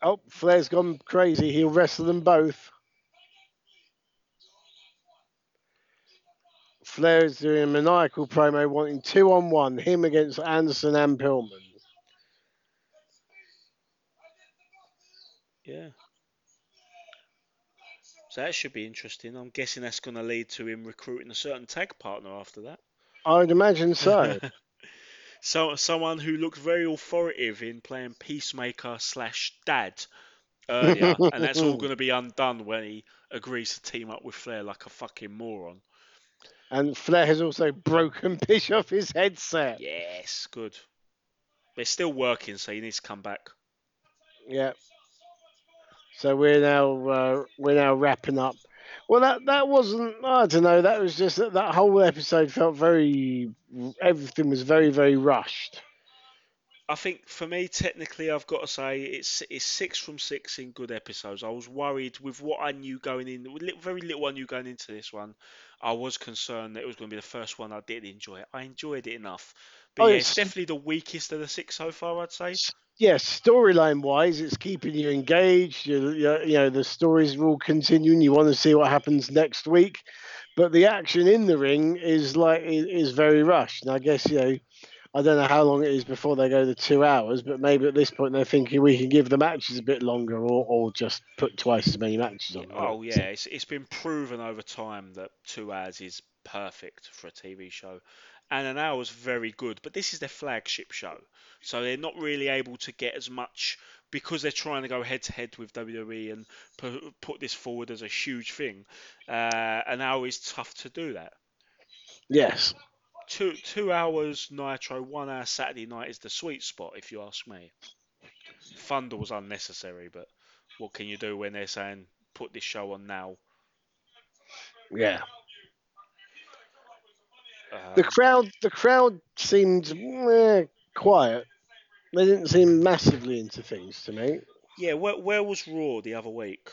Oh, Flair's gone crazy. He'll wrestle them both. Flair is doing a maniacal promo wanting two on one, him against Anderson and Pillman. Yeah. So that should be interesting. I'm guessing that's going to lead to him recruiting a certain tag partner after that. I'd imagine so. (laughs) so someone who looked very authoritative in playing Peacemaker slash Dad earlier, (laughs) and that's all going to be undone when he agrees to team up with Flair like a fucking moron. and Flair has also broken (laughs) Bischoff's headset. Yes, good. They're still working, so he needs to come back. Yeah. So we're now uh, we're now wrapping up. Well, that that wasn't. I don't know. That was just that, that whole episode felt very. Everything was very very rushed. I think for me, technically, I've got to say it's it's six from six in good episodes. I was worried with what I knew going in, with very little I knew going into this one. I was concerned that it was going to be the first one I didn't enjoy. It. I enjoyed it enough, but Oh, yeah, it's- it's definitely the weakest of the six so far. I'd say. Yeah, storyline wise, it's keeping you engaged. You, you, know, the stories are all continuing. You want to see what happens next week, but the action in the ring is like is, is very rushed. And I guess you know, I don't know how long it is before they go the two hours, but maybe at this point they're thinking we can give the matches a bit longer, or, or just put twice as many matches on. Oh yeah, it's it's been proven over time that two hours is perfect for a TV show, and an hour is very good. But this is their flagship show, so they're not really able to get as much because they're trying to go head to head with WWE and pu- put this forward as a huge thing. Uh, an hour is tough to do that. Yes. Two two hours Nitro, one hour Saturday night is the sweet spot, if you ask me. Thunder was unnecessary, but what can you do when they're saying put this show on now? Yeah. Um, The crowd, the crowd seemed eh, quiet. They didn't seem massively into things to me. Yeah, where, where was Raw the other week?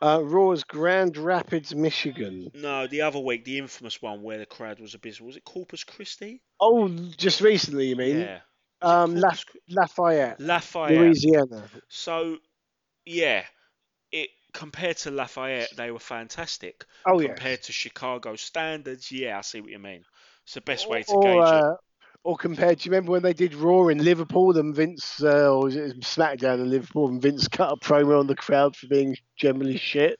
Uh, Raw's Grand Rapids, Michigan. No, the other week, the infamous one where the crowd was abysmal. Was it Corpus Christi? Oh, just recently, you mean? Yeah. Um, La-? Lafayette, Lafayette. Louisiana. So, yeah, it compared to Lafayette, they were fantastic. Oh yeah. compared to Chicago standards, yeah, I see what you mean. It's the best way to or, gauge it. uh, or compared, do you remember when they did Raw in Liverpool and Vince, uh, or it SmackDown in Liverpool and Vince cut a promo on the crowd for being generally shit?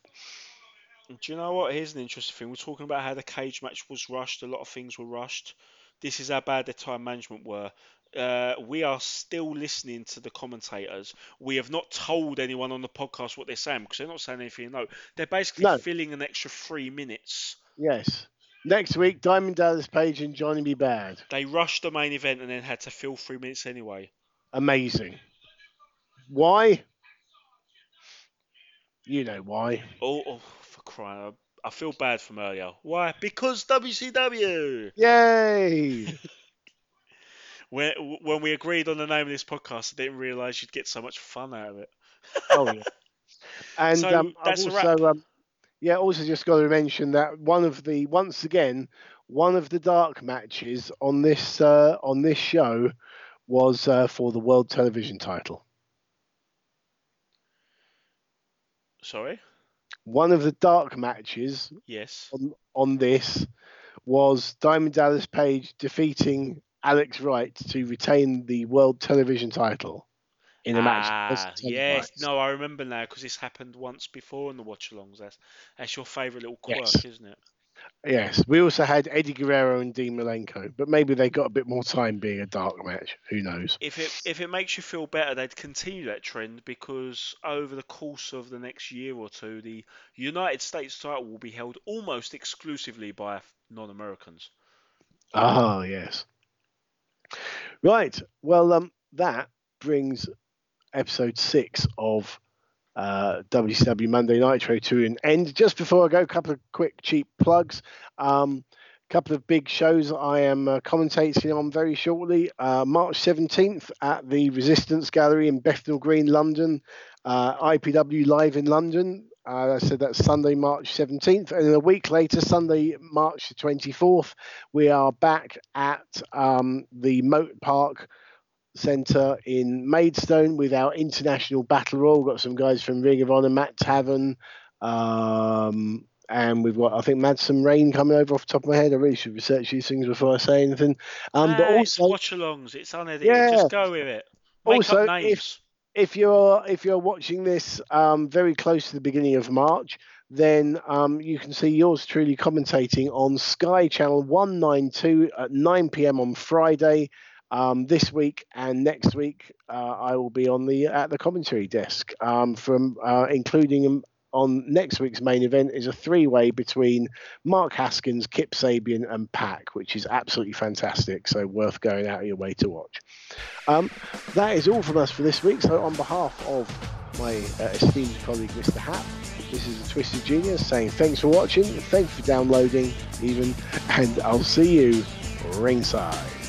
Do you know what? Here's an interesting thing. We're talking about how the cage match was rushed. A lot of things were rushed. This is how bad their time management were. Uh, we are still listening to the commentators. We have not told anyone on the podcast what they're saying because they're not saying anything. No, they're basically No. filling an extra three minutes. Yes. Next week, Diamond Dallas Page and Johnny B. Badd. They rushed the main event and then had to fill three minutes anyway. Amazing. Why? You know why. Oh, oh for crying! I feel bad from earlier. Why? Because WCW. Yay! (laughs) When when we agreed on the name of this podcast, I didn't realise you'd get so much fun out of it. oh yeah. (laughs) And So, um, I've that's a wrap. also um, yeah, also just got to mention that one of the once again one of the dark matches on this uh, on this show was uh, for the world television title. Sorry. One of the dark matches Yes. on, on this was Diamond Dallas Page defeating Alex Wright to retain the world television title in a match. Ah, yes. televised. No, I remember now because this happened once before in the watch-alongs. That's that's your favourite little quirk, Yes. isn't it? Yes, we also had Eddie Guerrero and Dean Malenko, but maybe they got a bit more time being a dark match. Who knows? If it if it makes you feel better, they'd continue that trend because over the course of the next year or two, the United States title will be held almost exclusively by non-Americans. Oh, yes. Right. Well, um, that brings episode six of uh, WCW Monday Nitro to an end. Just before I go, a couple of quick cheap plugs. Um, couple of big shows I am uh, commentating on very shortly. Uh, March 17th at the Resistance Gallery in Bethnal Green, London. Uh, IPW live in London. Uh, I said that's Sunday, March 17th. And then a week later, Sunday, March 24th, we are back at um, the Mote Park Centre in Maidstone with our international battle royal. We've got some guys from Ring of Honor, Matt Taven, um, and we've got I think Madsen Rain coming over off the top of my head. I really should research these things before I say anything. Um, but Ah, also, watch-alongs. It's unedited. Yeah. Just go with it. Make Also, up if-. If you're if you're watching this um, very close to the beginning of March, then um, you can see yours truly commentating on Sky Channel 192 at 9 p.m. on Friday. Um, this week and next week, uh, I will be on the at the commentary desk um, from uh, including um, on next week's main event is a three-way between Mark Haskins, Kip Sabian, and PAC, which is absolutely fantastic. So worth going out of your way to watch. Um, that is all from us for this week. So on behalf of my uh, esteemed colleague, Mr. Hap, this is the Twisted Genius saying thanks for watching, thanks for downloading, even, and I'll see you ringside.